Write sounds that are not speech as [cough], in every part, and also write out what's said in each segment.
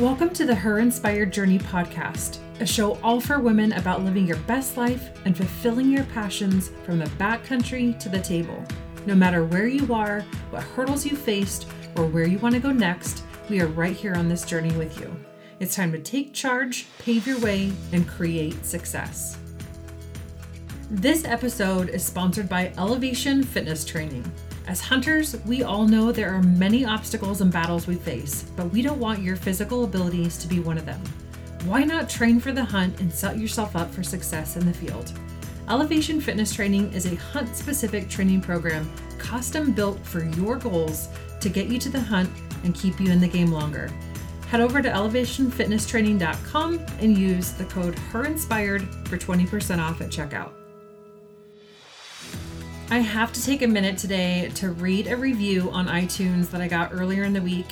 Welcome to the Her Inspired Journey podcast, a show all for women about living your best life and fulfilling your passions from the backcountry to the table. No matter where you are, what hurdles you faced, or where you want to go next, we are right here on this journey with you. It's time to take charge, pave your way, and create success. This episode is sponsored by Elevation Fitness Training. As hunters, we all know there are many obstacles and battles we face, but we don't want your physical abilities to be one of them. Why not train for the hunt and set yourself up for success in the field? Elevation Fitness Training is a hunt specific training program custom built for your goals to get you to the hunt and keep you in the game longer. Head over to elevationfitnesstraining.com and use the code HERINSPIRED for 20% off at checkout. I have to take a minute today to read a review on iTunes that I got earlier in the week.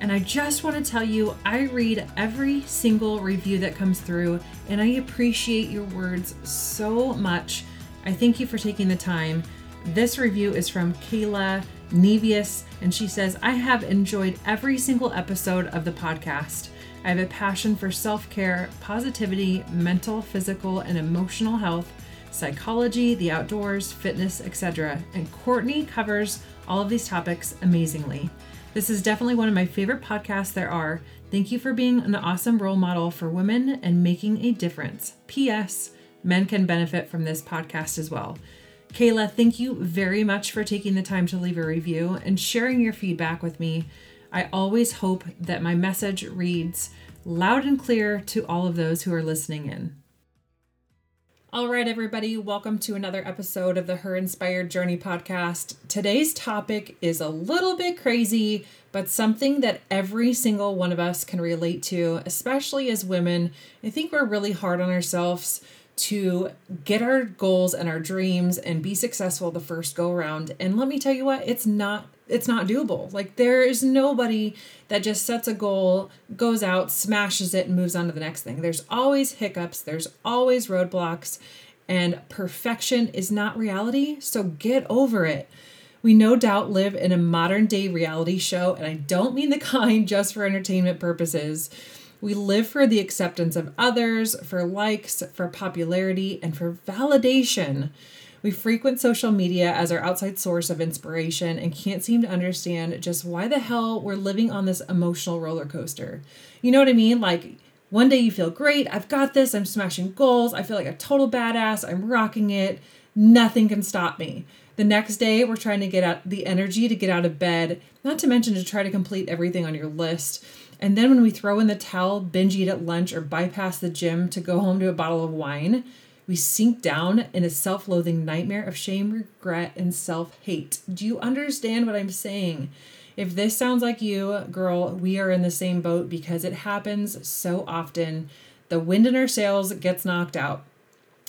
And I just want to tell you, I read every single review that comes through, and I appreciate your words so much. I thank you for taking the time. This review is from Kayla Nevius, and she says, I have enjoyed every single episode of the podcast. I have a passion for self care, positivity, mental, physical, and emotional health psychology, the outdoors, fitness, etc. And Courtney covers all of these topics amazingly. This is definitely one of my favorite podcasts there are. Thank you for being an awesome role model for women and making a difference. P.S. Men can benefit from this podcast as well. Kayla, thank you very much for taking the time to leave a review and sharing your feedback with me. I always hope that my message reads loud and clear to all of those who are listening in. All right, everybody, welcome to another episode of the Her Inspired Journey podcast. Today's topic is a little bit crazy, but something that every single one of us can relate to, especially as women. I think we're really hard on ourselves to get our goals and our dreams and be successful the first go around. And let me tell you what, it's not it's not doable. Like there is nobody that just sets a goal, goes out, smashes it and moves on to the next thing. There's always hiccups, there's always roadblocks, and perfection is not reality, so get over it. We no doubt live in a modern day reality show, and I don't mean the [laughs] kind just for entertainment purposes. We live for the acceptance of others, for likes, for popularity, and for validation. We frequent social media as our outside source of inspiration and can't seem to understand just why the hell we're living on this emotional roller coaster. You know what I mean? Like, one day you feel great, I've got this, I'm smashing goals, I feel like a total badass, I'm rocking it, nothing can stop me. The next day, we're trying to get out the energy to get out of bed, not to mention to try to complete everything on your list. And then when we throw in the towel, binge eat at lunch, or bypass the gym to go home to a bottle of wine, we sink down in a self loathing nightmare of shame, regret, and self hate. Do you understand what I'm saying? If this sounds like you, girl, we are in the same boat because it happens so often. The wind in our sails gets knocked out.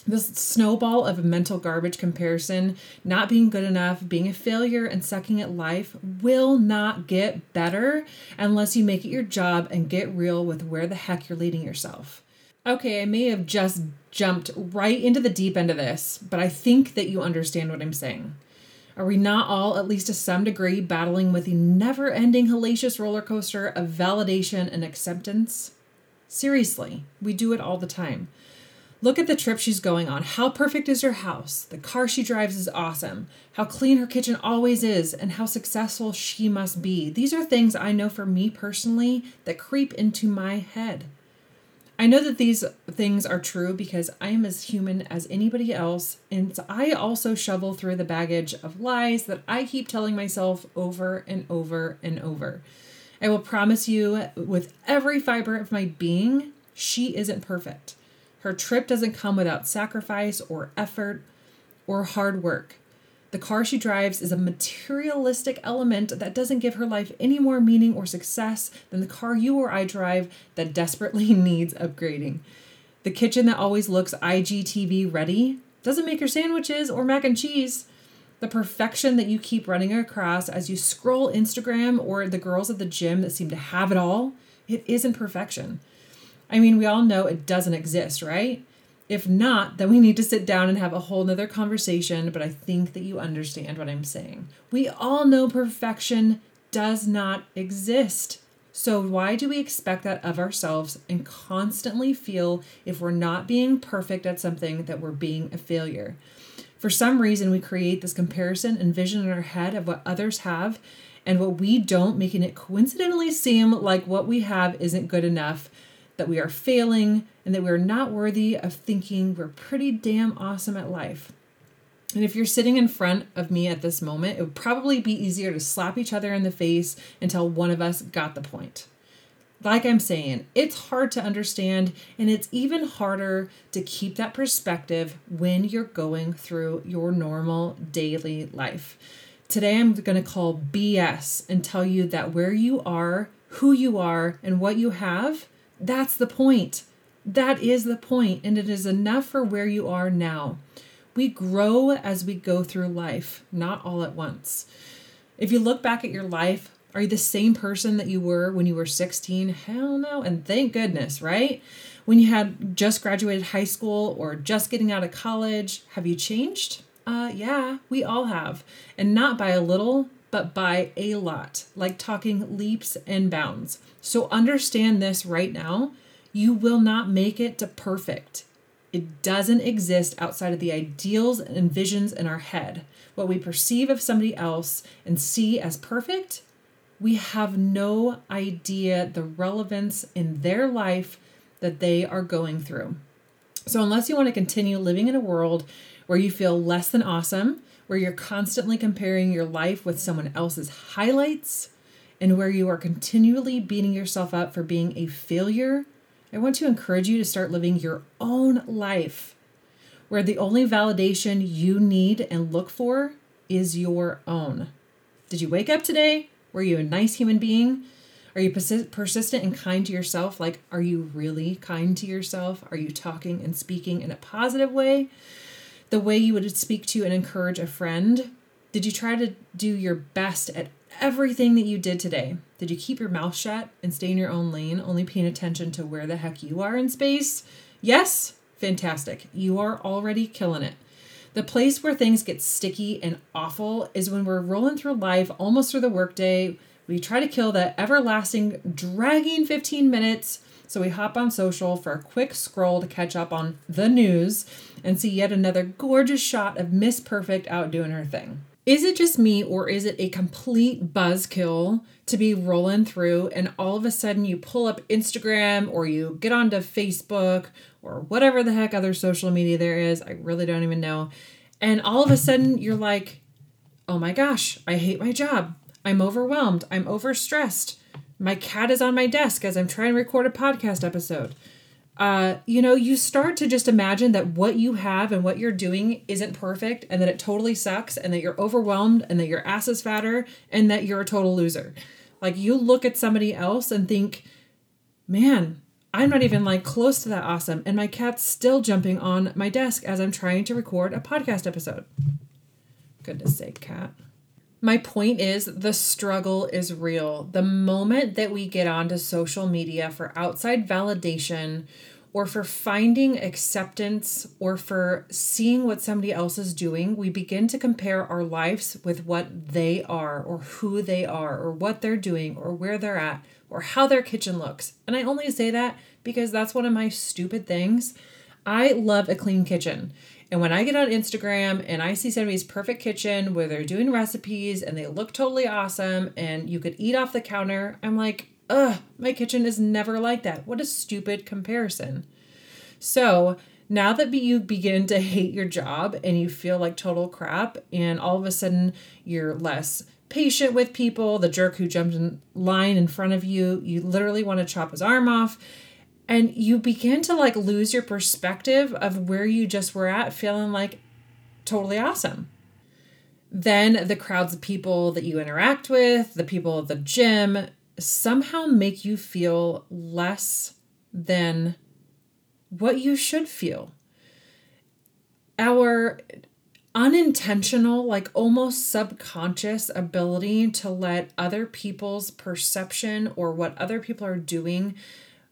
This snowball of mental garbage comparison, not being good enough, being a failure, and sucking at life will not get better unless you make it your job and get real with where the heck you're leading yourself. Okay, I may have just jumped right into the deep end of this, but I think that you understand what I'm saying. Are we not all, at least to some degree, battling with the never ending hellacious roller coaster of validation and acceptance? Seriously, we do it all the time. Look at the trip she's going on. How perfect is her house? The car she drives is awesome. How clean her kitchen always is, and how successful she must be. These are things I know for me personally that creep into my head. I know that these things are true because I am as human as anybody else, and I also shovel through the baggage of lies that I keep telling myself over and over and over. I will promise you, with every fiber of my being, she isn't perfect. Her trip doesn't come without sacrifice or effort or hard work. The car she drives is a materialistic element that doesn't give her life any more meaning or success than the car you or I drive that desperately [laughs] needs upgrading. The kitchen that always looks IGTV ready doesn't make your sandwiches or mac and cheese. The perfection that you keep running across as you scroll Instagram or the girls at the gym that seem to have it all, it isn't perfection. I mean, we all know it doesn't exist, right? If not, then we need to sit down and have a whole nother conversation, but I think that you understand what I'm saying. We all know perfection does not exist. So, why do we expect that of ourselves and constantly feel if we're not being perfect at something that we're being a failure? For some reason, we create this comparison and vision in our head of what others have and what we don't, making it coincidentally seem like what we have isn't good enough, that we are failing, and that we are not worthy of thinking we're pretty damn awesome at life. And if you're sitting in front of me at this moment, it would probably be easier to slap each other in the face until one of us got the point. Like I'm saying, it's hard to understand, and it's even harder to keep that perspective when you're going through your normal daily life. Today, I'm going to call BS and tell you that where you are, who you are, and what you have, that's the point. That is the point, and it is enough for where you are now. We grow as we go through life, not all at once. If you look back at your life, are you the same person that you were when you were 16? Hell no. And thank goodness, right? When you had just graduated high school or just getting out of college, have you changed? Uh, yeah, we all have. And not by a little, but by a lot, like talking leaps and bounds. So understand this right now. You will not make it to perfect. It doesn't exist outside of the ideals and visions in our head. What we perceive of somebody else and see as perfect, we have no idea the relevance in their life that they are going through. So, unless you want to continue living in a world where you feel less than awesome, where you're constantly comparing your life with someone else's highlights, and where you are continually beating yourself up for being a failure, I want to encourage you to start living your own life where the only validation you need and look for is your own. Did you wake up today? Were you a nice human being? Are you persistent and kind to yourself? Like, are you really kind to yourself? Are you talking and speaking in a positive way? The way you would speak to and encourage a friend? Did you try to do your best at everything that you did today? Did you keep your mouth shut and stay in your own lane, only paying attention to where the heck you are in space? Yes? Fantastic. You are already killing it. The place where things get sticky and awful is when we're rolling through life almost through the workday. We try to kill that everlasting, dragging 15 minutes. So we hop on social for a quick scroll to catch up on the news and see yet another gorgeous shot of Miss Perfect out doing her thing. Is it just me, or is it a complete buzzkill to be rolling through and all of a sudden you pull up Instagram or you get onto Facebook or whatever the heck other social media there is? I really don't even know. And all of a sudden you're like, oh my gosh, I hate my job. I'm overwhelmed. I'm overstressed. My cat is on my desk as I'm trying to record a podcast episode uh, you know, you start to just imagine that what you have and what you're doing isn't perfect and that it totally sucks and that you're overwhelmed and that your ass is fatter and that you're a total loser. Like you look at somebody else and think, man, I'm not even like close to that awesome. And my cat's still jumping on my desk as I'm trying to record a podcast episode. Goodness sake, cat. My point is the struggle is real. The moment that we get onto social media for outside validation or for finding acceptance or for seeing what somebody else is doing, we begin to compare our lives with what they are or who they are or what they're doing or where they're at or how their kitchen looks. And I only say that because that's one of my stupid things. I love a clean kitchen. And when I get on Instagram and I see somebody's perfect kitchen where they're doing recipes and they look totally awesome and you could eat off the counter, I'm like, ugh, my kitchen is never like that. What a stupid comparison. So now that you begin to hate your job and you feel like total crap, and all of a sudden you're less patient with people, the jerk who jumped in line in front of you, you literally want to chop his arm off and you begin to like lose your perspective of where you just were at feeling like totally awesome. Then the crowds of people that you interact with the people at the gym somehow make you feel less than what you should feel. Our unintentional, like almost subconscious ability to let other people's perception or what other people are doing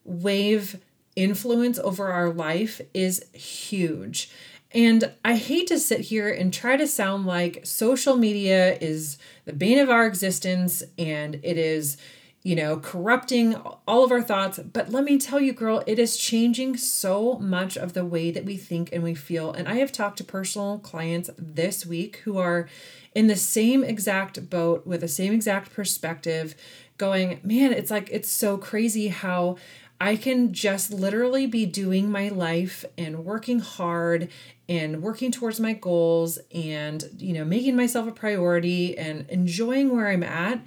wave influence over our life is huge. And I hate to sit here and try to sound like social media is the bane of our existence and it is you know, corrupting all of our thoughts. But let me tell you, girl, it is changing so much of the way that we think and we feel. And I have talked to personal clients this week who are in the same exact boat with the same exact perspective, going, man, it's like, it's so crazy how I can just literally be doing my life and working hard and working towards my goals and, you know, making myself a priority and enjoying where I'm at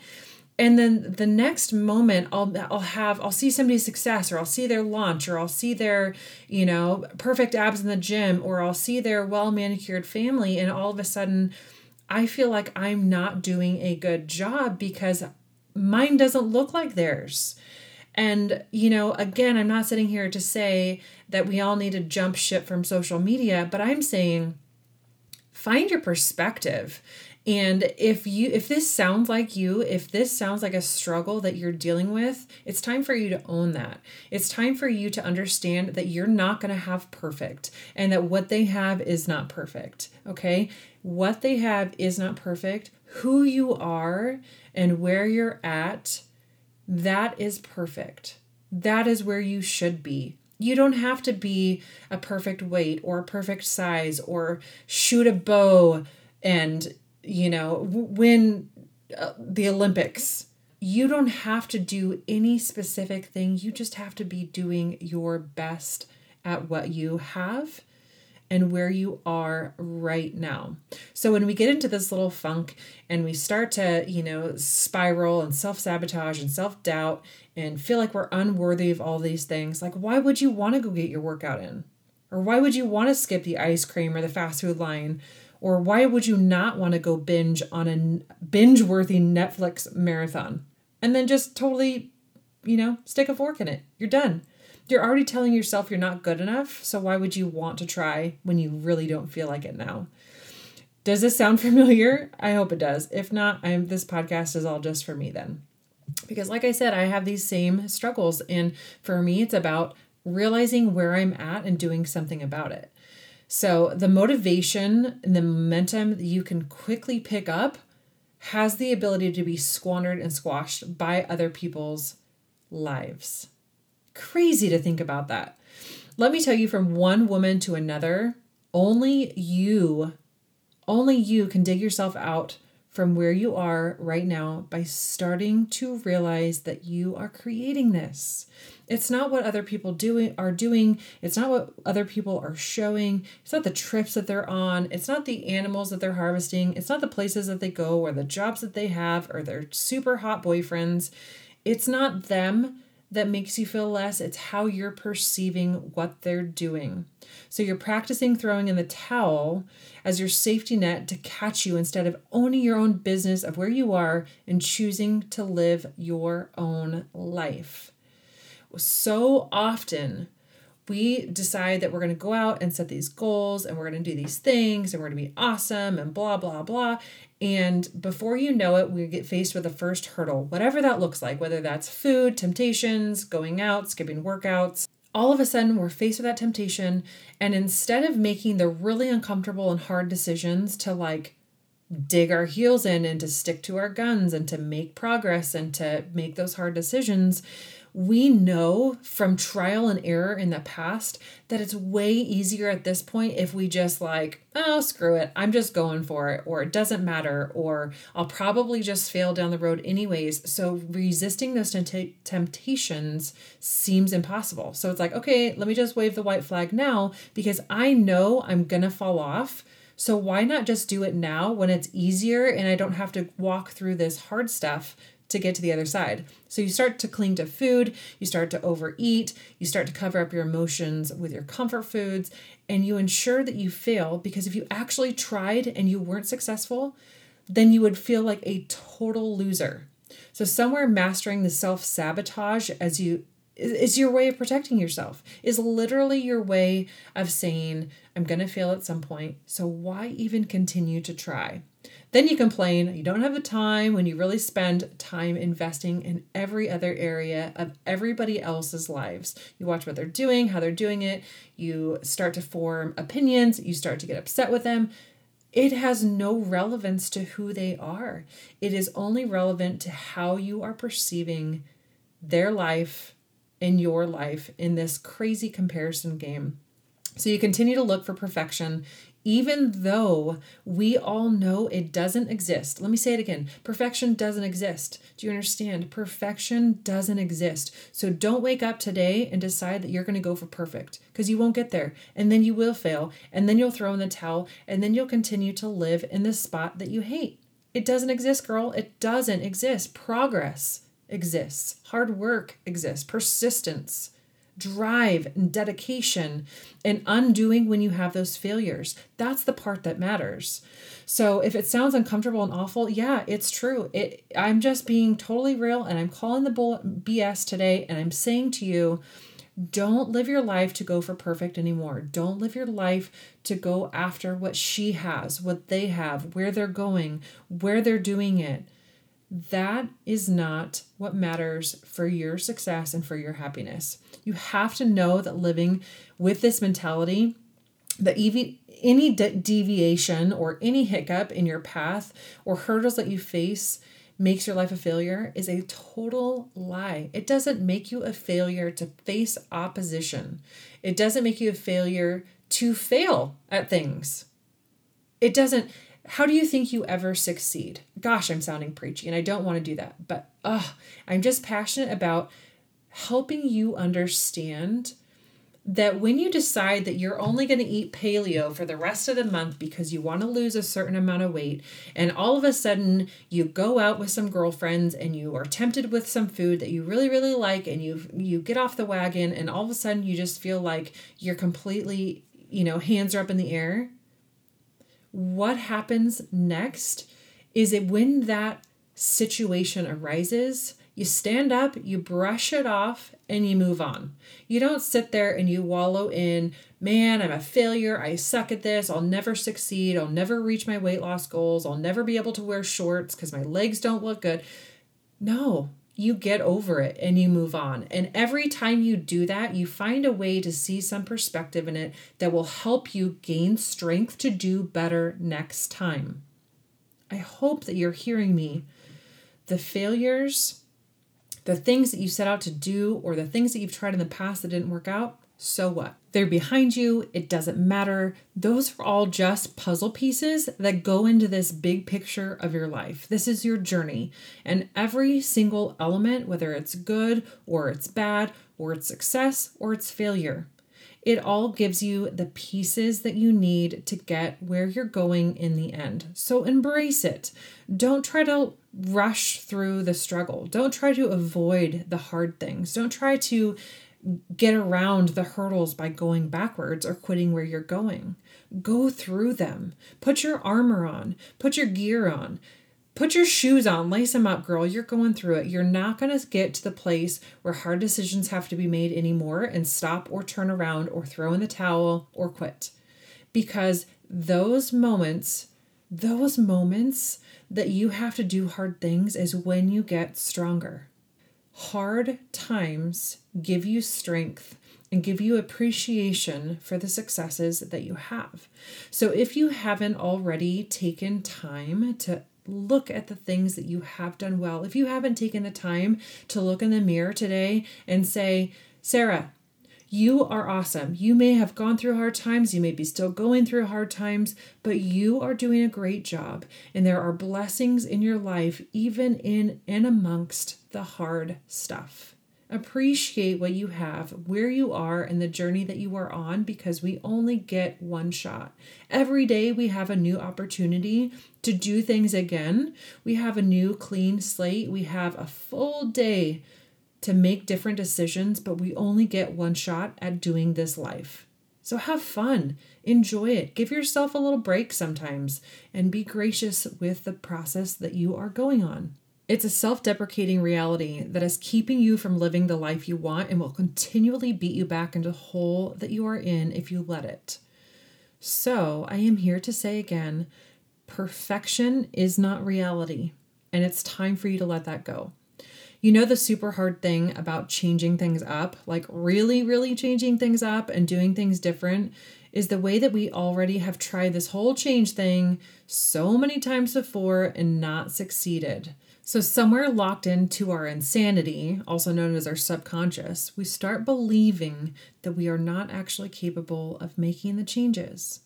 and then the next moment I'll I'll have I'll see somebody's success or I'll see their launch or I'll see their you know perfect abs in the gym or I'll see their well manicured family and all of a sudden I feel like I'm not doing a good job because mine doesn't look like theirs. And, you know, again, I'm not sitting here to say that we all need to jump ship from social media, but I'm saying find your perspective and if you if this sounds like you, if this sounds like a struggle that you're dealing with, it's time for you to own that. It's time for you to understand that you're not going to have perfect and that what they have is not perfect, okay? What they have is not perfect. Who you are and where you're at, that is perfect. That is where you should be. You don't have to be a perfect weight or a perfect size or shoot a bow and you know, win uh, the Olympics. You don't have to do any specific thing. You just have to be doing your best at what you have and where you are right now. So when we get into this little funk and we start to, you know, spiral and self-sabotage and self-doubt and feel like we're unworthy of all these things, like why would you want to go get your workout in? Or why would you want to skip the ice cream or the fast food line or why would you not want to go binge on a binge worthy Netflix marathon and then just totally, you know, stick a fork in it? You're done. You're already telling yourself you're not good enough, so why would you want to try when you really don't feel like it now? Does this sound [laughs] familiar? I hope it does. If not, I'm this podcast is all just for me then. Because like I said, I have these same struggles and for me it's about realizing where I'm at and doing something about it. So the motivation and the momentum that you can quickly pick up has the ability to be squandered and squashed by other people's lives. Crazy to think about that. Let me tell you from one woman to another, only you, only you can dig yourself out from where you are right now by starting to realize that you are creating this. It's not what other people doing are doing. It's not what other people are showing. It's not the trips that they're on. It's not the animals that they're harvesting. It's not the places that they go or the jobs that they have or their super hot boyfriends. It's not them that makes you feel less. It's how you're perceiving what they're doing. So you're practicing throwing in the towel as your safety net to catch you instead of owning your own business of where you are and choosing to live your own life. So often, we decide that we're going to go out and set these goals and we're going to do these things and we're going to be awesome and blah, blah, blah. And before you know it, we get faced with the first hurdle, whatever that looks like, whether that's food, temptations, going out, skipping workouts. All of a sudden, we're faced with that temptation. And instead of making the really uncomfortable and hard decisions to like dig our heels in and to stick to our guns and to make progress and to make those hard decisions, we know from trial and error in the past that it's way easier at this point if we just like, oh, screw it, I'm just going for it, or it doesn't matter, or I'll probably just fail down the road anyways. So resisting those temptations seems impossible. So it's like, okay, let me just wave the white flag now because I know I'm gonna fall off. So why not just do it now when it's easier and I don't have to walk through this hard stuff to get to the other side. So you start to cling to food, you start to overeat, you start to cover up your emotions with your comfort foods, and you ensure that you fail because if you actually tried and you weren't successful, then you would feel like a total loser. So somewhere mastering the self-sabotage as you is your way of protecting yourself is literally your way of saying i'm going to fail at some point so why even continue to try then you complain you don't have the time when you really spend time investing in every other area of everybody else's lives. You watch what they're doing, how they're doing it, you start to form opinions, you start to get upset with them. it has no relevance to who they are. It is only relevant to how you are perceiving their life and your life in this crazy comparison game. So you continue to look for perfection even though we all know it doesn't exist. Let me say it again perfection doesn't exist. Do you understand? Perfection doesn't exist. So don't wake up today and decide that you're going to go for perfect because you won't get there. And then you will fail. And then you'll throw in the towel. And then you'll continue to live in the spot that you hate. It doesn't exist, girl. It doesn't exist. Progress exists, hard work exists, persistence drive and dedication and undoing when you have those failures. That's the part that matters. So if it sounds uncomfortable and awful, yeah, it's true. It I'm just being totally real and I'm calling the bull BS today and I'm saying to you don't live your life to go for perfect anymore. Don't live your life to go after what she has, what they have, where they're going, where they're doing it that is not what matters for your success and for your happiness. You have to know that living with this mentality, that even any deviation or any hiccup in your path or hurdles that you face makes your life a failure is a total lie. It doesn't make you a failure to face opposition, it doesn't make you a failure to fail at things. It doesn't how do you think you ever succeed? Gosh, I'm sounding preachy and I don't want to do that, but uh, I'm just passionate about helping you understand that when you decide that you're only going to eat paleo for the rest of the month because you want to lose a certain amount of weight, and all of a sudden you go out with some girlfriends and you are tempted with some food that you really really like, and you you get off the wagon, and all of a sudden you just feel like you're completely you know hands are up in the air what happens next is it when that situation arises, you stand up, you brush it off, and you move on. You don't sit there and you wallow in, man, I'm a failure. I suck at this. I'll never succeed. I'll never reach my weight loss goals. I'll never be able to wear shorts because my legs don't look good. No, you get over it and you move on. And every time you do that, you find a way to see some perspective in it that will help you gain strength to do better next time. I hope that you're hearing me. The failures, the things that you set out to do, or the things that you've tried in the past that didn't work out, so what? They're behind you, it doesn't matter. Those are all just puzzle pieces that go into this big picture of your life. This is your journey, and every single element, whether it's good or it's bad, or it's success or it's failure, it all gives you the pieces that you need to get where you're going in the end. So embrace it. Don't try to rush through the struggle. Don't try to avoid the hard things. Don't try to get around the hurdles by going backwards or quitting where you're going. Go through them. Put your armor on, put your gear on. Put your shoes on, lace them up, girl. You're going through it. You're not going to get to the place where hard decisions have to be made anymore and stop or turn around or throw in the towel or quit. Because those moments, those moments that you have to do hard things is when you get stronger. Hard times give you strength and give you appreciation for the successes that you have. So, if you haven't already taken time to look at the things that you have done well, if you haven't taken the time to look in the mirror today and say, Sarah, you are awesome. You may have gone through hard times, you may be still going through hard times, but you are doing a great job. And there are blessings in your life, even in and amongst the hard stuff. Appreciate what you have, where you are, and the journey that you are on because we only get one shot. Every day we have a new opportunity to do things again. We have a new clean slate. We have a full day to make different decisions, but we only get one shot at doing this life. So have fun, enjoy it, give yourself a little break sometimes, and be gracious with the process that you are going on. It's a self deprecating reality that is keeping you from living the life you want and will continually beat you back into the hole that you are in if you let it. So, I am here to say again perfection is not reality, and it's time for you to let that go. You know, the super hard thing about changing things up, like really, really changing things up and doing things different, is the way that we already have tried this whole change thing so many times before and not succeeded. So, somewhere locked into our insanity, also known as our subconscious, we start believing that we are not actually capable of making the changes.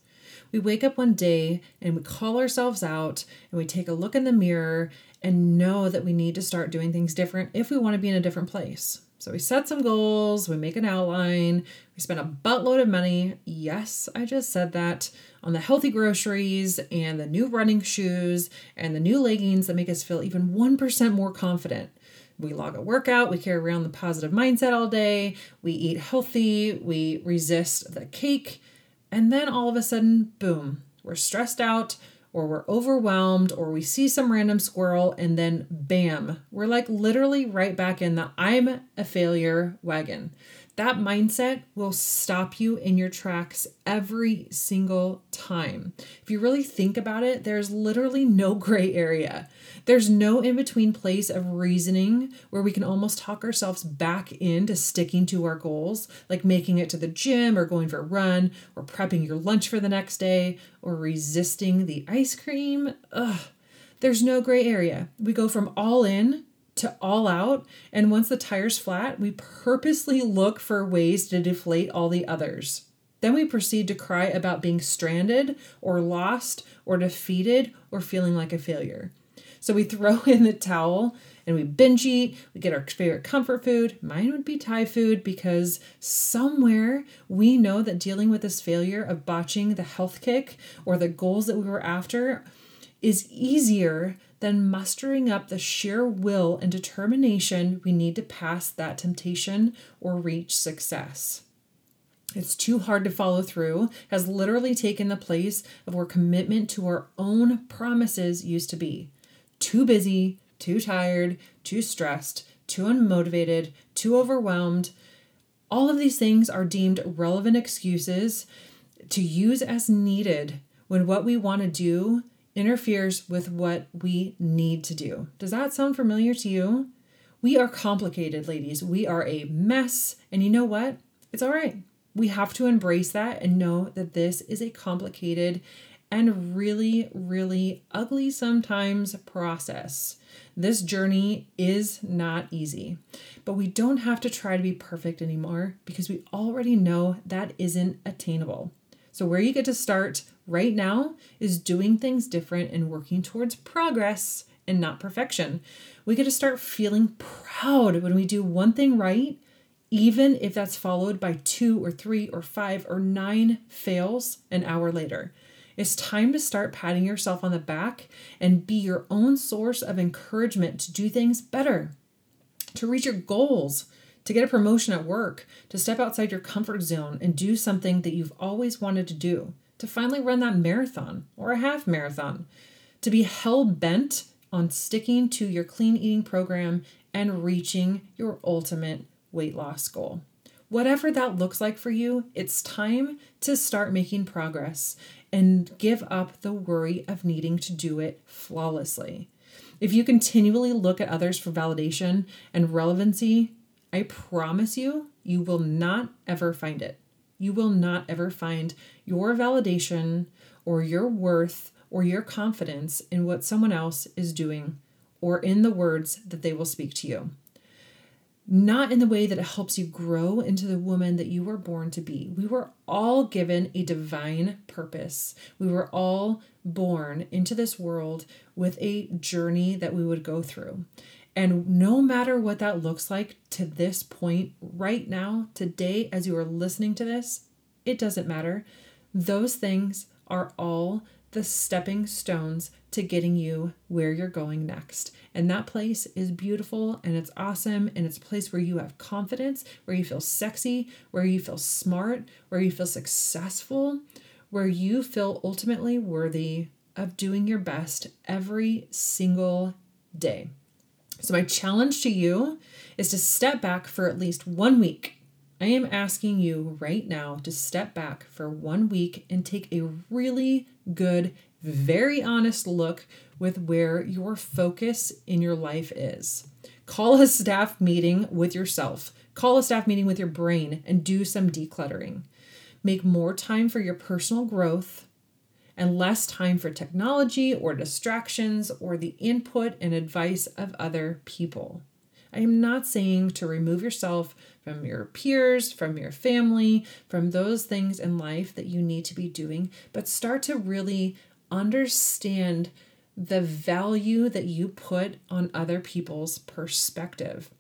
We wake up one day and we call ourselves out and we take a look in the mirror and know that we need to start doing things different if we want to be in a different place. So we set some goals, we make an outline, we spend a buttload of money. Yes, I just said that on the healthy groceries and the new running shoes and the new leggings that make us feel even 1% more confident. We log a workout, we carry around the positive mindset all day, we eat healthy, we resist the cake, and then all of a sudden, boom, we're stressed out, or we're overwhelmed or we see some random squirrel and then bam, we're like literally right back in the I'm a failure wagon. That mindset will stop you in your tracks every single time. If you really think about it, there's literally no gray area. There's no in between place of reasoning where we can almost talk ourselves back into sticking to our goals, like making it to the gym or going for a run or prepping your lunch for the next day or resisting the ice cream. Ugh. There's no gray area. We go from all in to all out. And once the tire's flat, we purposely look for ways to deflate all the others. Then we proceed to cry about being stranded or lost or defeated or feeling like a failure. So we [laughs] throw in the towel and we binge eat. We get our favorite comfort food. Mine would be Thai food because somewhere we know that dealing with this failure of botching the health kick or the goals that we were after is easier than mustering up the sheer will and determination we need to pass that temptation or reach success. It's too hard to follow through, has literally taken the place of where commitment to our own promises used to be. Too busy, too tired, too stressed, too unmotivated, too overwhelmed. All of these things are deemed relevant excuses to use as needed when what we want to do interferes with what we need to do. Does that sound familiar to you? We are complicated, ladies. We are a mess. And you know what? It's all right. We have to embrace that and know that this is a complicated and really, really ugly sometimes process. This journey is not easy, but we don't have to try to be perfect anymore because we already know that isn't attainable. So, where you get to start right now is doing things different and working towards progress and not perfection. We get to start feeling proud when we do one thing right, even if that's followed by two or three or five or nine fails an hour later. It's time to start patting yourself on the back and be your own source of encouragement to do things better, to reach your goals, to get a promotion at work, to step outside your comfort zone and do something that you've always wanted to do, to finally run that marathon or a half marathon, to be hell bent on sticking to your clean eating program and reaching your ultimate weight loss goal. Whatever that looks like for you, it's time to start making progress and give up the worry of needing to do it flawlessly. If you continually look at others for validation and relevancy, I promise you, you will not ever find it. You will not ever find your validation or your worth or your confidence in what someone else is doing or in the words that they will speak to you. Not in the way that it helps you grow into the woman that you were born to be. We were all given a divine purpose. We were all born into this world with a journey that we would go through. And no matter what that looks like to this point, right now, today, as you are listening to this, it doesn't matter. Those things are all the stepping stones to getting you where you're going next. And that place is beautiful and it's awesome. And it's a place where you have confidence, where you feel sexy, where you feel smart, where you feel successful, where you feel ultimately worthy of doing your best every single day. So, my challenge to you is to step back for at least one week. I am asking you right now to step back for one week and take a really good, very honest look with where your focus in your life is. Call a staff meeting with yourself. Call a staff meeting with your brain and do some decluttering. Make more time for your personal growth and less time for technology or distractions or the input and advice of other people. I am not saying to remove yourself from your peers, from your family, from those things in life that you need to be doing, but start to really understand the value that you put on other people's perspective.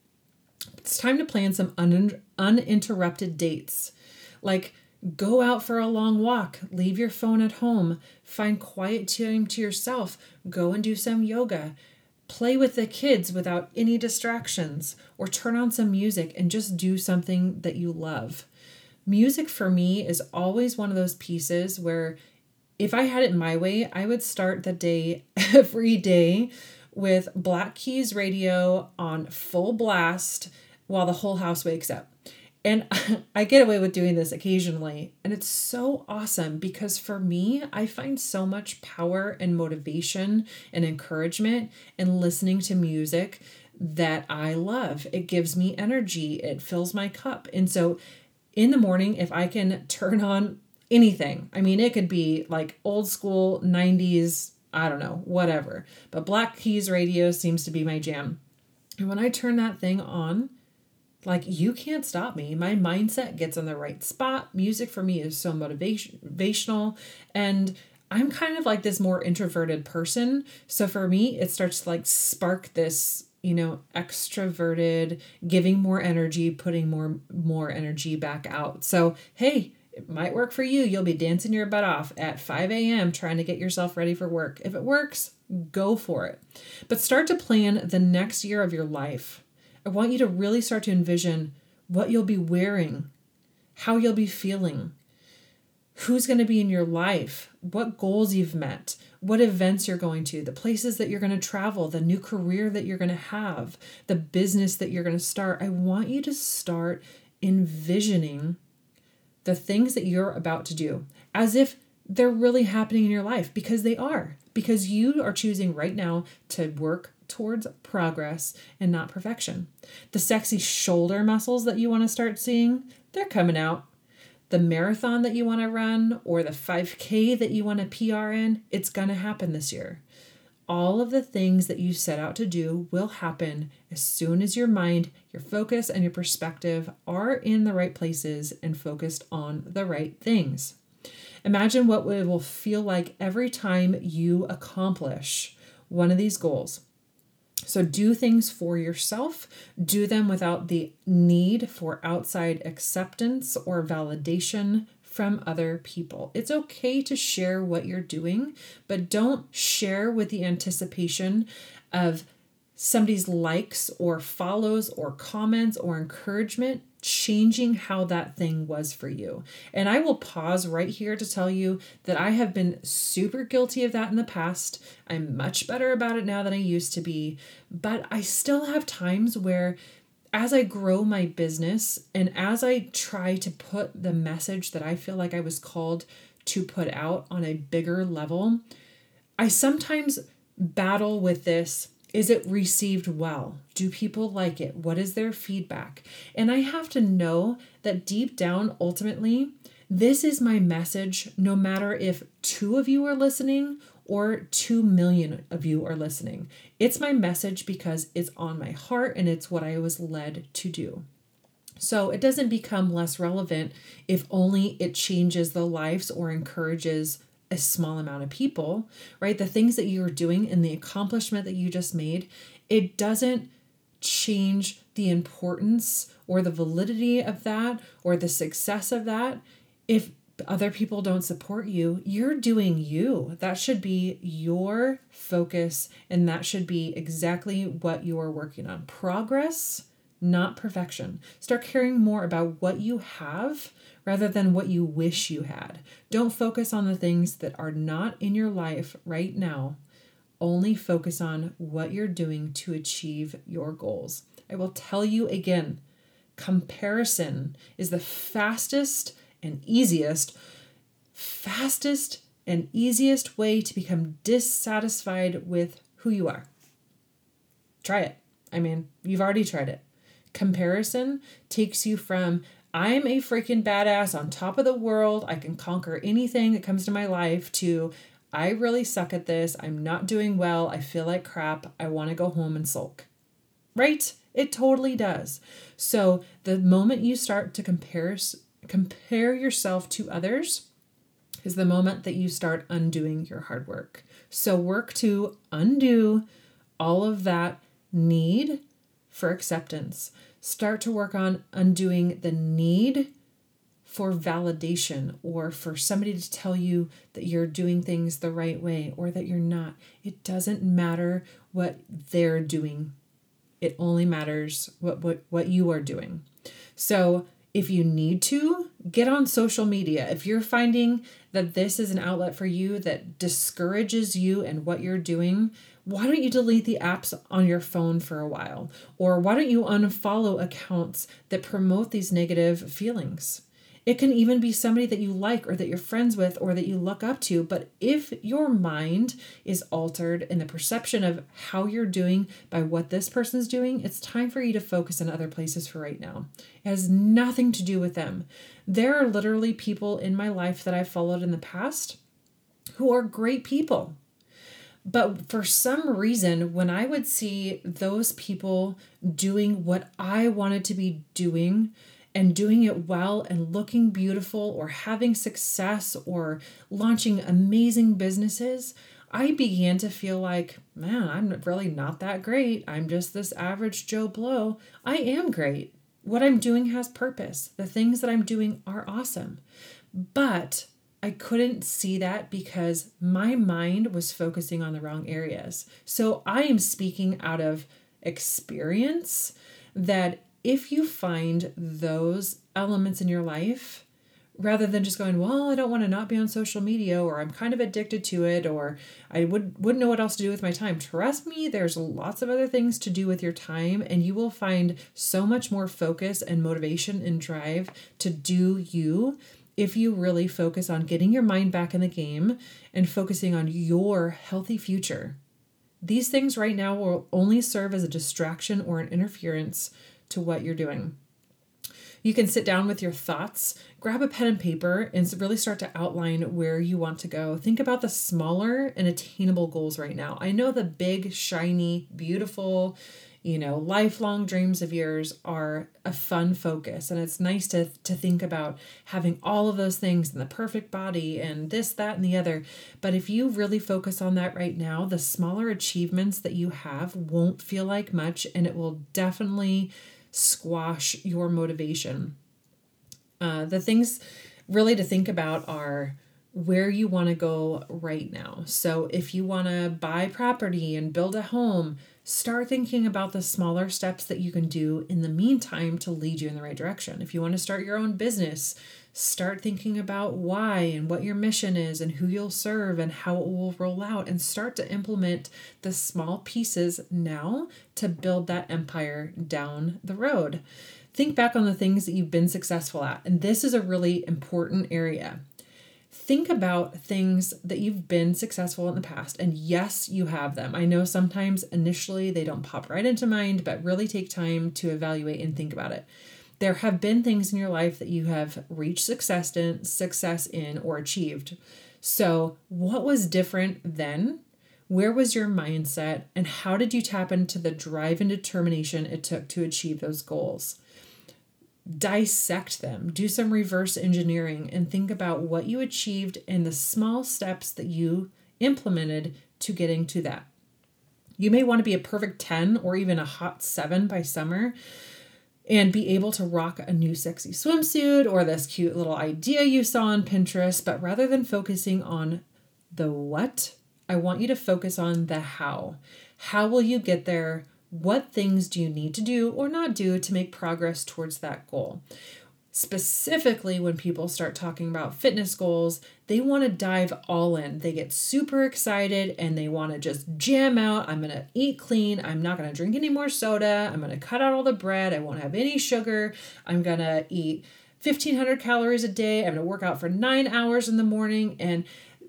It's time to plan some un- uninterrupted dates. Like go out for a long walk, leave your phone at home, find quiet time to yourself, go and do some yoga, play with the kids without any distractions, or turn on some music and just do something that you love. Music for me is always one of those pieces where if I had it my way, I would start the day [laughs] every day with Black Keys radio on full blast while the whole house wakes up. And [laughs] I get away with doing this occasionally. And it's so awesome because for me, I find so much power and motivation and encouragement in listening to music that I love. It gives me energy, it fills my cup. And so in the morning, if I can [laughs] turn on anything, I mean, it could be like old school 90s, I don't know, whatever. But Black Keys radio seems to be my jam. And when I turn that thing on, like, you can't stop me. My mindset gets in the right spot. Music for me is so motivational. And I'm kind of like this more introverted person. So for me, it starts to like spark this you know extroverted giving more energy putting more more energy back out so hey it might work for you. You'll be dancing your butt off at 5 a.m trying to get yourself ready for work. If it works go for it. But start to plan the next year of your life. I want you to really start to envision what you'll be wearing, how you'll be feeling, who's going to be in your life, what goals you've met, what events you're going to, the places that you're going to travel, the new career that you're going to have, the business that you're going to start. I want you to start envisioning the things that you're about to do as if they're really happening in your life because they are. Because you are choosing right now to work towards progress and not perfection. The sexy shoulder muscles that you want to start seeing, they're coming out. The marathon that you want to run or the 5K that you want to PR in, it's going to happen this year. All of the things that you set out to do will happen as soon as your mind, your focus, and your perspective are in the right places and focused on the right things. Imagine what it will feel like every time you accomplish one of these goals. So do things for yourself, do them without the need for outside acceptance or validation from other people. It's okay to share what you're doing, but don't share with the anticipation of somebody's likes or follows or comments or encouragement changing how that thing was for you. And I will pause right here to tell you that I have been super guilty of that in the past. I'm much better about it now than I used to be, but I still have times where as I grow my business and as I try to put the message that I feel like I was called to put out on a bigger level, I sometimes battle with this is it received well? Do people like it? What is their feedback? And I have to know that deep down, ultimately, this is my message, no matter if two of you are listening or 2 million of you are listening. It's my message because it's on my heart and it's what I was led to do. So it doesn't become less relevant if only it changes the lives or encourages a small amount of people, right? The things that you're doing and the accomplishment that you just made, it doesn't change the importance or the validity of that or the success of that if other people don't support you. You're doing you. That should be your focus and that should be exactly what you're working on. Progress, not perfection. Start caring more about what you have rather than what you wish you had. Don't focus on the things that are not in your life right now. Only focus on what you're doing to achieve your goals. I will tell you again comparison is the fastest and easiest, fastest and easiest way to become dissatisfied with who you are. Try it. I mean, you've already tried it. Comparison takes you from I'm a freaking badass on top of the world. I can conquer anything that comes to my life to I really suck at this. I'm not doing well. I feel like crap. I want to go home and sulk. Right? It totally does. So, the moment you start to compare compare yourself to others is the moment that you start undoing your hard work. So, work to undo all of that need for acceptance. Start to work on undoing the need for validation or for somebody to tell you that you're doing things the right way or that you're not. It doesn't matter what they're doing. It only matters what what, what you are doing. So, if you need to, get on social media. If you're finding that this is an outlet for you that discourages you and what you're doing, why don't you delete the apps on your phone for a while? Or why don't you unfollow accounts that promote these negative feelings? It can even be somebody that you like or that you're friends with or that you look up to. But if your mind is altered in the perception of how you're doing by what this person's doing, it's time for you to focus on other places for right now. It has nothing to do with them. There are literally people in my life that I've followed in the past who are great people but for some reason, when I would see those people doing what I wanted to be doing and doing it well and looking beautiful or having success or launching amazing businesses, I began to feel like, man, I'm really not that great. I'm just this average Joe Blow. I am great. What I'm doing has purpose. The things that I'm doing are awesome. But I couldn't see that because my mind was focusing on the wrong areas. So I am speaking out of experience that if you find those elements in your life, rather than just going, well, I don't want to not be on social media or I'm kind of addicted to it or I would wouldn't know what else to do with my time. Trust me, there's lots of other things to do with your time and you will find so much more focus and motivation and drive to do you if you really focus on getting your mind back in the game and focusing on your healthy future. These things right now will only serve as a distraction or an interference to what you're doing. You can sit down with your thoughts, grab a pen and paper, and really start to outline where you want to go. Think about the smaller and attainable goals right now. I know the big, shiny, beautiful, you know lifelong dreams of yours are a fun focus and it's nice to to think about having all of those things and the perfect body and this that and the other but if you really focus on that right now the smaller achievements that you have won't feel like much and it will definitely squash your motivation uh, the things really to think about are where you want to go right now. So, if you want to buy property and build a home, start thinking about the smaller steps that you can do in the meantime to lead you in the right direction. If you want to start your own business, start thinking about why and what your mission is and who you'll serve and how it will roll out and start to implement the small pieces now to build that empire down the road. Think back on the things that you've been successful at. And this is a really important area think about things that you've been successful in the past. And yes, you have them. I know sometimes initially they don't pop right into mind, but really take time to evaluate and think about it. There have been things in your life that you have reached success in, success in or achieved. So, what was different then? Where was your mindset and how did you tap into the drive and determination it took to achieve those goals? Dissect them, do some reverse engineering, and think about what you achieved and the small steps that you implemented to getting to that. You may want to be a perfect 10 or even a hot 7 by summer and be able to rock a new sexy swimsuit or this cute little idea you saw on Pinterest. But rather than focusing on the what, I want you to focus on the how. How will you get there? What things do you need to do or not do to make progress towards that goal? Specifically, when people start talking about fitness goals, they want to dive all in. They get super excited and they want to just jam out. I'm going to eat clean. I'm not going to drink any more soda. I'm going to cut out all the bread. I won't have any sugar. I'm going to eat 1500 calories a day. I'm going to work out for nine hours in the morning. And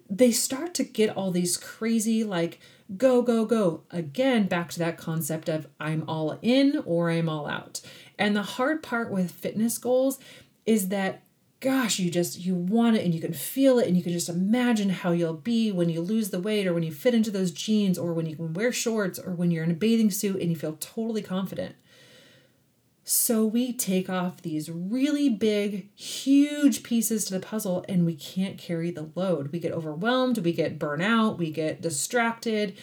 they start to get all these crazy, like, go, go, go. Again, back to that concept of I'm all in or I'm all out. And the hard part with fitness goals is that gosh, you just you want it and you can feel it and you can just imagine how you'll be when you lose the weight or when you fit into those jeans or when you can wear shorts or when you're in a bathing suit and you feel totally confident. So we take off these really big, huge pieces to the puzzle and we can't carry the load. We get overwhelmed, we get burnout, we get distracted.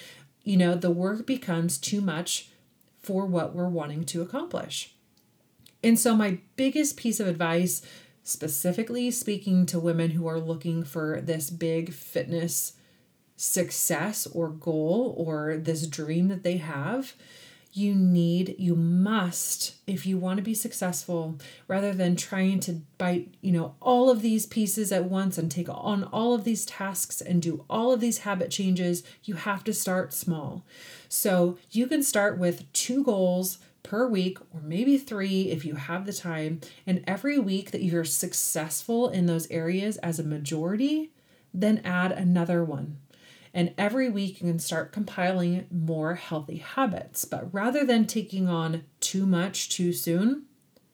You know, the work becomes too much for what we're wanting to accomplish. And so, my biggest piece of advice, specifically speaking to women who are looking for this big fitness success or goal or this dream that they have, you need you must if you want to be successful rather than trying to bite you know all of these pieces at once and take on all of these tasks and do all of these habit changes you have to start small. So you can start with two goals per week or maybe 3 if you have the time and every week that you're successful in those areas as a majority then add another one and every week you can start compiling more healthy habits. But rather than taking on too much too soon,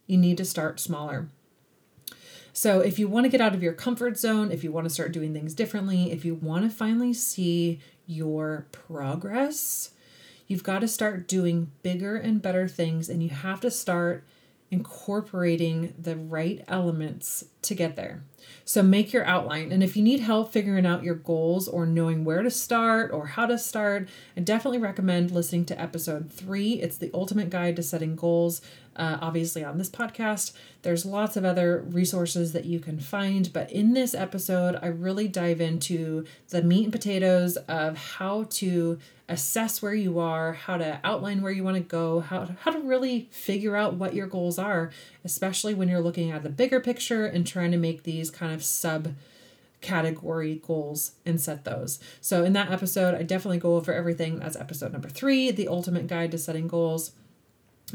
you need to start smaller. So, if you want to get out of your comfort zone, if you want to start doing things differently, if you want to finally see your progress, you've got to start doing bigger and better things, and you have to start incorporating the right elements to get there. So make your outline. And if you need help figuring out your goals or knowing where to start or how to start, I definitely recommend listening to episode three. It's the ultimate guide to setting goals. Uh, obviously, on this podcast, there's lots of other resources that you can find. But in this episode, I really dive into the meat and potatoes of how to assess where you are, how to outline where you want to go, how to, how to really figure out what your goals are, especially when you're looking at the bigger picture and trying to make these kind of sub category goals and set those. So in that episode, I definitely go over everything. That's episode number 3, the ultimate guide to setting goals.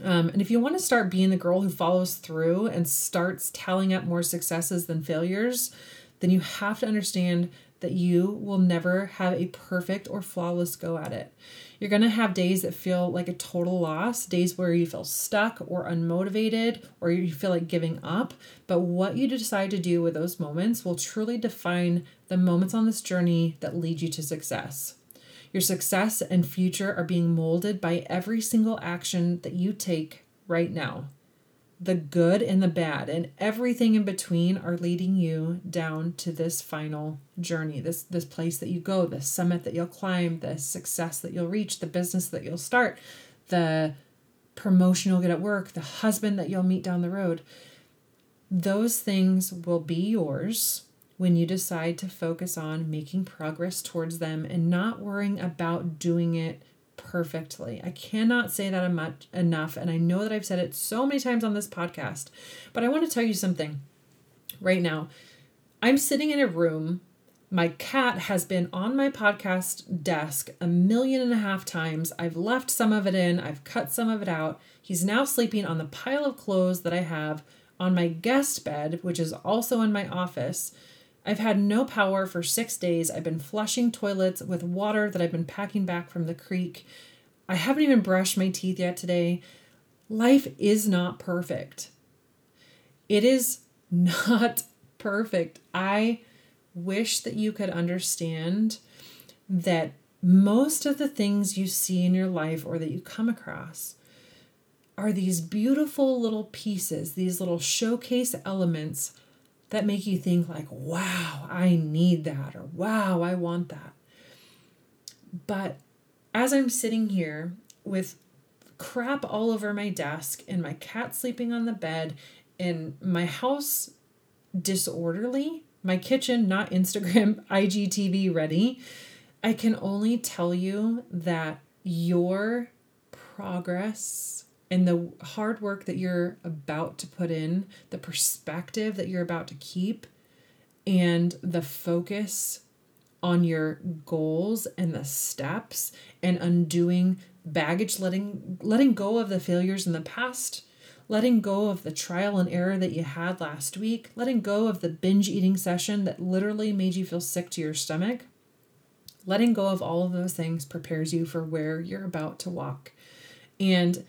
Um, and if you want to start being the girl who follows through and starts tallying up more successes than failures, then you have to understand that you will never have a perfect or flawless go at it. You're going to have days that feel like a total loss, days where you feel stuck or unmotivated or you feel like giving up. But what you decide to do with those moments will truly define the moments on this journey that lead you to success. Your success and future are being molded by every single action that you take right now. The good and the bad and everything in between are leading you down to this final journey this this place that you go the summit that you'll climb the success that you'll reach the business that you'll start the promotion you'll get at work the husband that you'll meet down the road. Those things will be yours when you decide to focus on making progress towards them and not worrying about doing it perfectly. I cannot say that much enough, and I know that I've said it so many times on this podcast, but I want to tell you something right now. I'm sitting in a room. My cat has been on my podcast desk a million and a half times. I've left some of it in, I've cut some of it out. He's now sleeping on the pile of clothes that I have on my guest bed, which is also in my office. I've had no power for six days. I've been flushing toilets with water that I've been packing back from the creek. I haven't even brushed my teeth yet today. Life is not perfect. It is [laughs] not perfect. I wish that you could understand that most of the things you see in your life or that you come across are these beautiful little pieces, these little showcase elements that make you think like wow i need that or wow i want that. But as i'm sitting here with crap all over my desk and my cat sleeping on the bed and my house disorderly my kitchen not instagram [laughs] igtv ready i can only tell you that your progress and the hard work that you're about to put in, the perspective that you're about to keep, and the focus on your goals and the steps and undoing baggage letting letting go of the failures in the past letting go of the trial and error that you had last week, letting go of the binge eating session that literally made you feel sick to your stomach. Letting go of all of those things prepares you for where you're about to walk. And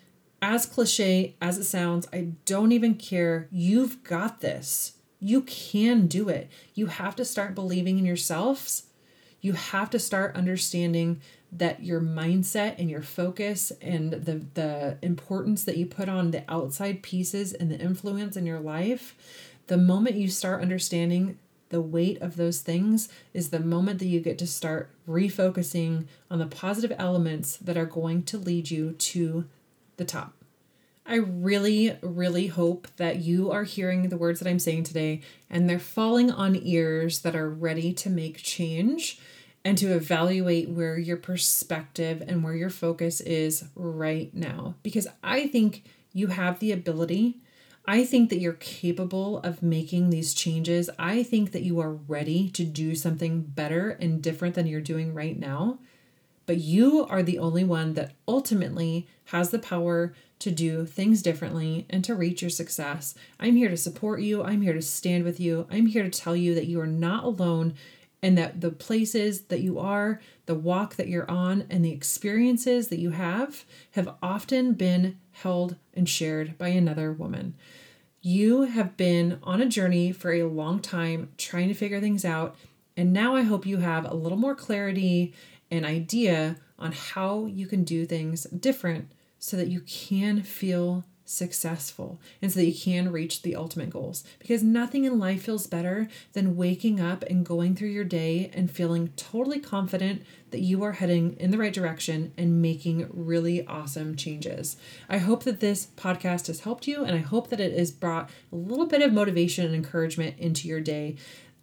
as cliche as it sounds, I don't even care. You've got this. You can do it. You have to start believing in yourselves. You have to start understanding that your mindset and your focus and the the importance that you put on the outside pieces and the influence in your life, the moment you start understanding the weight of those things is the moment that you get to start refocusing on the positive elements that are going to lead you to the top. I really, really hope that you are hearing the words that I'm saying today and they're falling on ears that are ready to make change and to evaluate where your perspective and where your focus is right now. Because I think you have the ability. I think that you're capable of making these changes. I think that you are ready to do something better and different than you're doing right now. But you are the only one that ultimately has the power to do things differently and to reach your success. I'm here to support you. I'm here to stand with you. I'm here to tell you that you are not alone and that the places that you are, the walk that you're on, and the experiences that you have have often been held and shared by another woman. You have been on a journey for a long time trying to figure things out. And now I hope you have a little more clarity and idea on how you can do things different so that you can feel successful and so that you can reach the ultimate goals. Because nothing in life feels better than waking up and going through your day and feeling totally confident that you are heading in the right direction and making really awesome changes. I hope that this podcast has helped you and I hope that it has brought a little bit of motivation and encouragement into your day.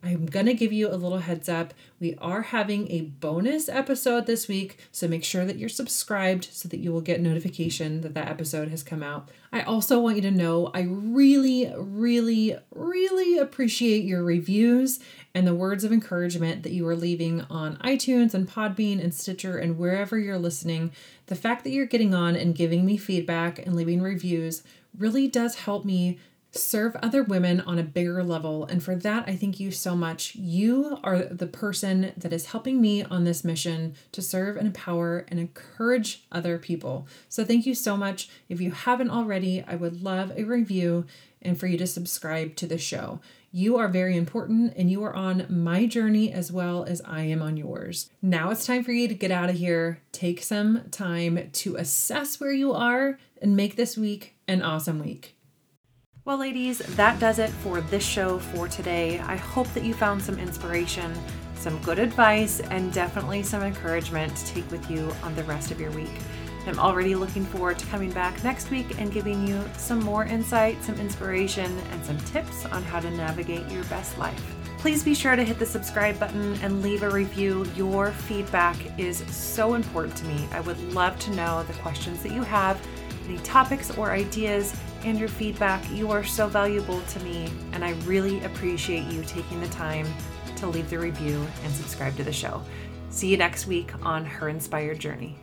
I'm going to give you a little heads up. We are having a bonus episode this week, so make sure that you're subscribed so that you will get notification that that episode has come out. I also want you to know I really, really, really appreciate your reviews and the words of encouragement that you are leaving on iTunes and Podbean and Stitcher and wherever you're listening. The fact that you're getting on and giving me feedback and leaving reviews really does help me serve other women on a bigger level. And for that, I thank you so much. You are the person that is helping me on this mission to serve and empower and encourage other people. So thank you so much. If you haven't already, I would love a review and for you to subscribe to the show. You are very important and you are on my journey as well as I am on yours. Now it's time for you to get out of here, take some time to assess where you are, and make this week an awesome week. Well, ladies, that does it for this show for today. I hope that you found some inspiration, some good advice, and definitely some encouragement to take with you on the rest of your week. I'm already looking forward to coming back next week and giving you some more insight, some inspiration, and some tips on how to navigate your best life. Please be sure to hit the subscribe button and leave a review. Your feedback is so important to me. I would love to know the questions that you have, any topics or ideas and your feedback. You are so valuable to me, and I really appreciate you taking the time to leave the review and subscribe to the show. See you next week on Her Inspired Journey.